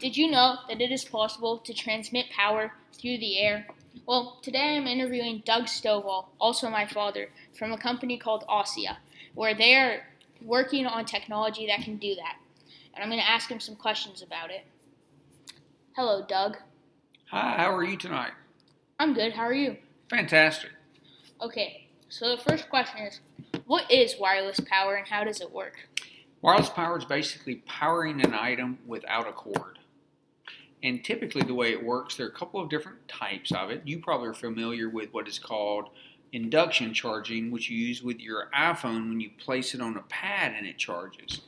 Did you know that it is possible to transmit power through the air? Well, today I'm interviewing Doug Stovall, also my father, from a company called Ossia, where they are working on technology that can do that. And I'm going to ask him some questions about it. Hello, Doug. Hi, how are you tonight? I'm good. How are you? Fantastic. Okay, so the first question is What is wireless power and how does it work? Wireless power is basically powering an item without a cord. And typically, the way it works, there are a couple of different types of it. You probably are familiar with what is called induction charging, which you use with your iPhone when you place it on a pad and it charges.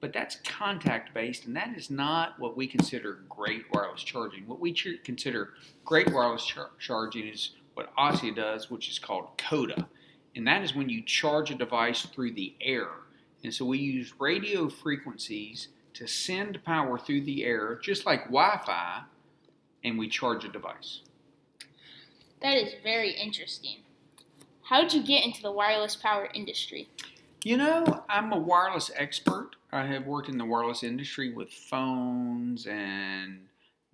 But that's contact based, and that is not what we consider great wireless charging. What we ch- consider great wireless char- charging is what Ossia does, which is called Cota. And that is when you charge a device through the air. And so we use radio frequencies to send power through the air, just like Wi Fi, and we charge a device. That is very interesting. How did you get into the wireless power industry? You know, I'm a wireless expert. I have worked in the wireless industry with phones and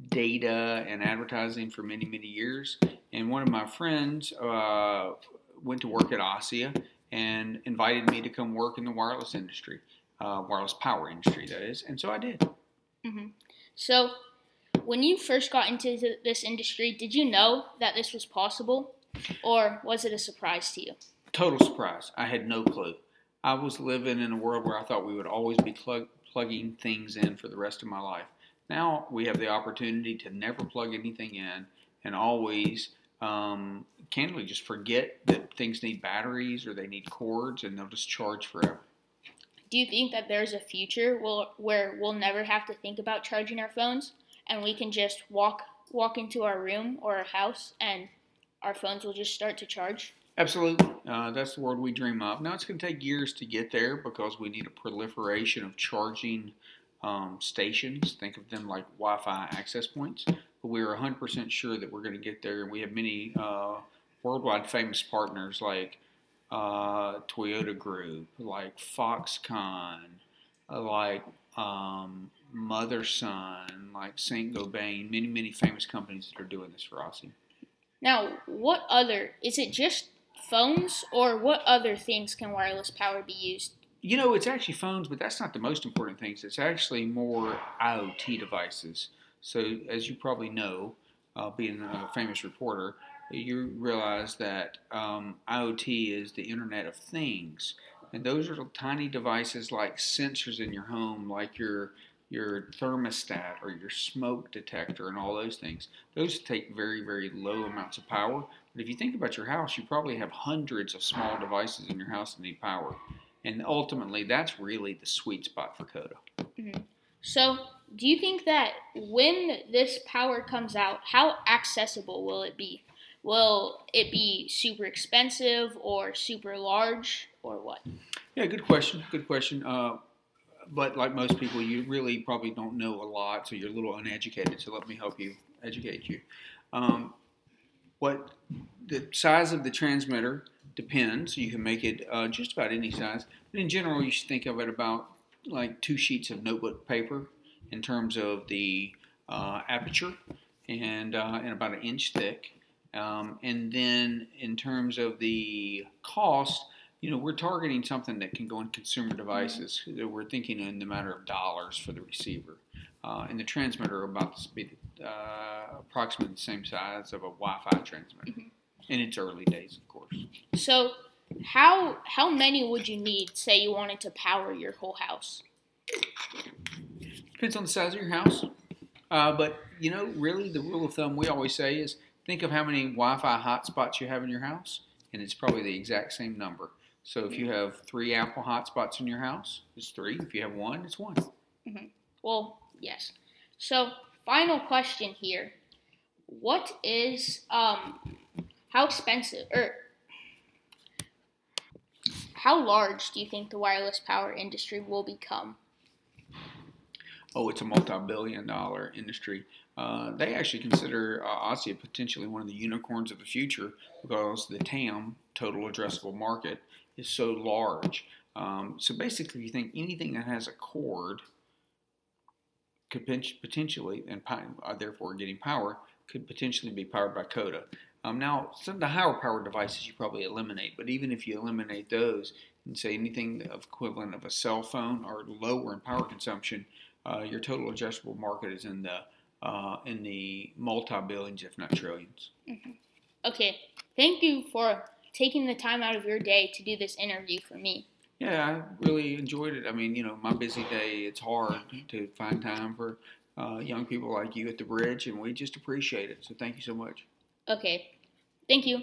data and advertising for many, many years. And one of my friends uh, went to work at Ossia and invited me to come work in the wireless industry, uh, wireless power industry, that is. And so I did. Mm-hmm. So, when you first got into this industry, did you know that this was possible, or was it a surprise to you? Total surprise. I had no clue. I was living in a world where I thought we would always be plug- plugging things in for the rest of my life. Now we have the opportunity to never plug anything in and always um, candidly just forget that things need batteries or they need cords and they'll just charge forever. Do you think that there's a future where we'll never have to think about charging our phones and we can just walk walk into our room or our house and our phones will just start to charge? Absolutely. Uh, that's the world we dream of. Now, it's going to take years to get there because we need a proliferation of charging um, stations. Think of them like Wi Fi access points. But we're 100% sure that we're going to get there. And we have many uh, worldwide famous partners like uh, Toyota Group, like Foxconn, uh, like um, Motherson, like Saint Gobain, many, many famous companies that are doing this for Ossia. Now, what other, is it just phones or what other things can wireless power be used? You know, it's actually phones, but that's not the most important things. It's actually more IoT devices. So, as you probably know, uh, being a famous reporter, you realize that um, IoT is the Internet of Things, and those are tiny devices like sensors in your home, like your your thermostat or your smoke detector and all those things. Those take very very low amounts of power. But if you think about your house, you probably have hundreds of small devices in your house that need power, and ultimately that's really the sweet spot for Cota. Mm-hmm. So, do you think that when this power comes out, how accessible will it be? Will it be super expensive or super large or what? Yeah, good question. Good question. Uh, but like most people, you really probably don't know a lot, so you're a little uneducated. So let me help you educate you. Um, what the size of the transmitter depends. You can make it uh, just about any size, but in general, you should think of it about like two sheets of notebook paper in terms of the uh, aperture and uh, and about an inch thick. Um, and then in terms of the cost, you know, we're targeting something that can go in consumer devices. We're thinking in the matter of dollars for the receiver. Uh, and the transmitter about to be uh, approximately the same size of a Wi-Fi transmitter. Mm-hmm. In its early days, of course. So, how how many would you need? Say you wanted to power your whole house. Depends on the size of your house. Uh, but you know, really, the rule of thumb we always say is think of how many Wi-Fi hotspots you have in your house, and it's probably the exact same number. So if you have three Apple hotspots in your house, it's three. If you have one, it's one. Mm-hmm. Well, yes. So final question here: What is um, how expensive or how large do you think the wireless power industry will become? Oh, it's a multi-billion dollar industry. Uh, they actually consider uh, potentially one of the unicorns of the future because the TAM, total addressable market, is so large. Um, so basically, you think anything that has a cord could potentially, and uh, therefore getting power, could potentially be powered by Cota. Um, now, some of the higher power devices you probably eliminate, but even if you eliminate those and say anything of equivalent of a cell phone or lower in power consumption, uh, your total addressable market is in the uh, in the multi billions, if not 10000000000s mm-hmm. Okay, thank you for taking the time out of your day to do this interview for me. Yeah, I really enjoyed it. I mean, you know, my busy day, it's hard to find time for uh, young people like you at the bridge, and we just appreciate it. So thank you so much. Okay, thank you.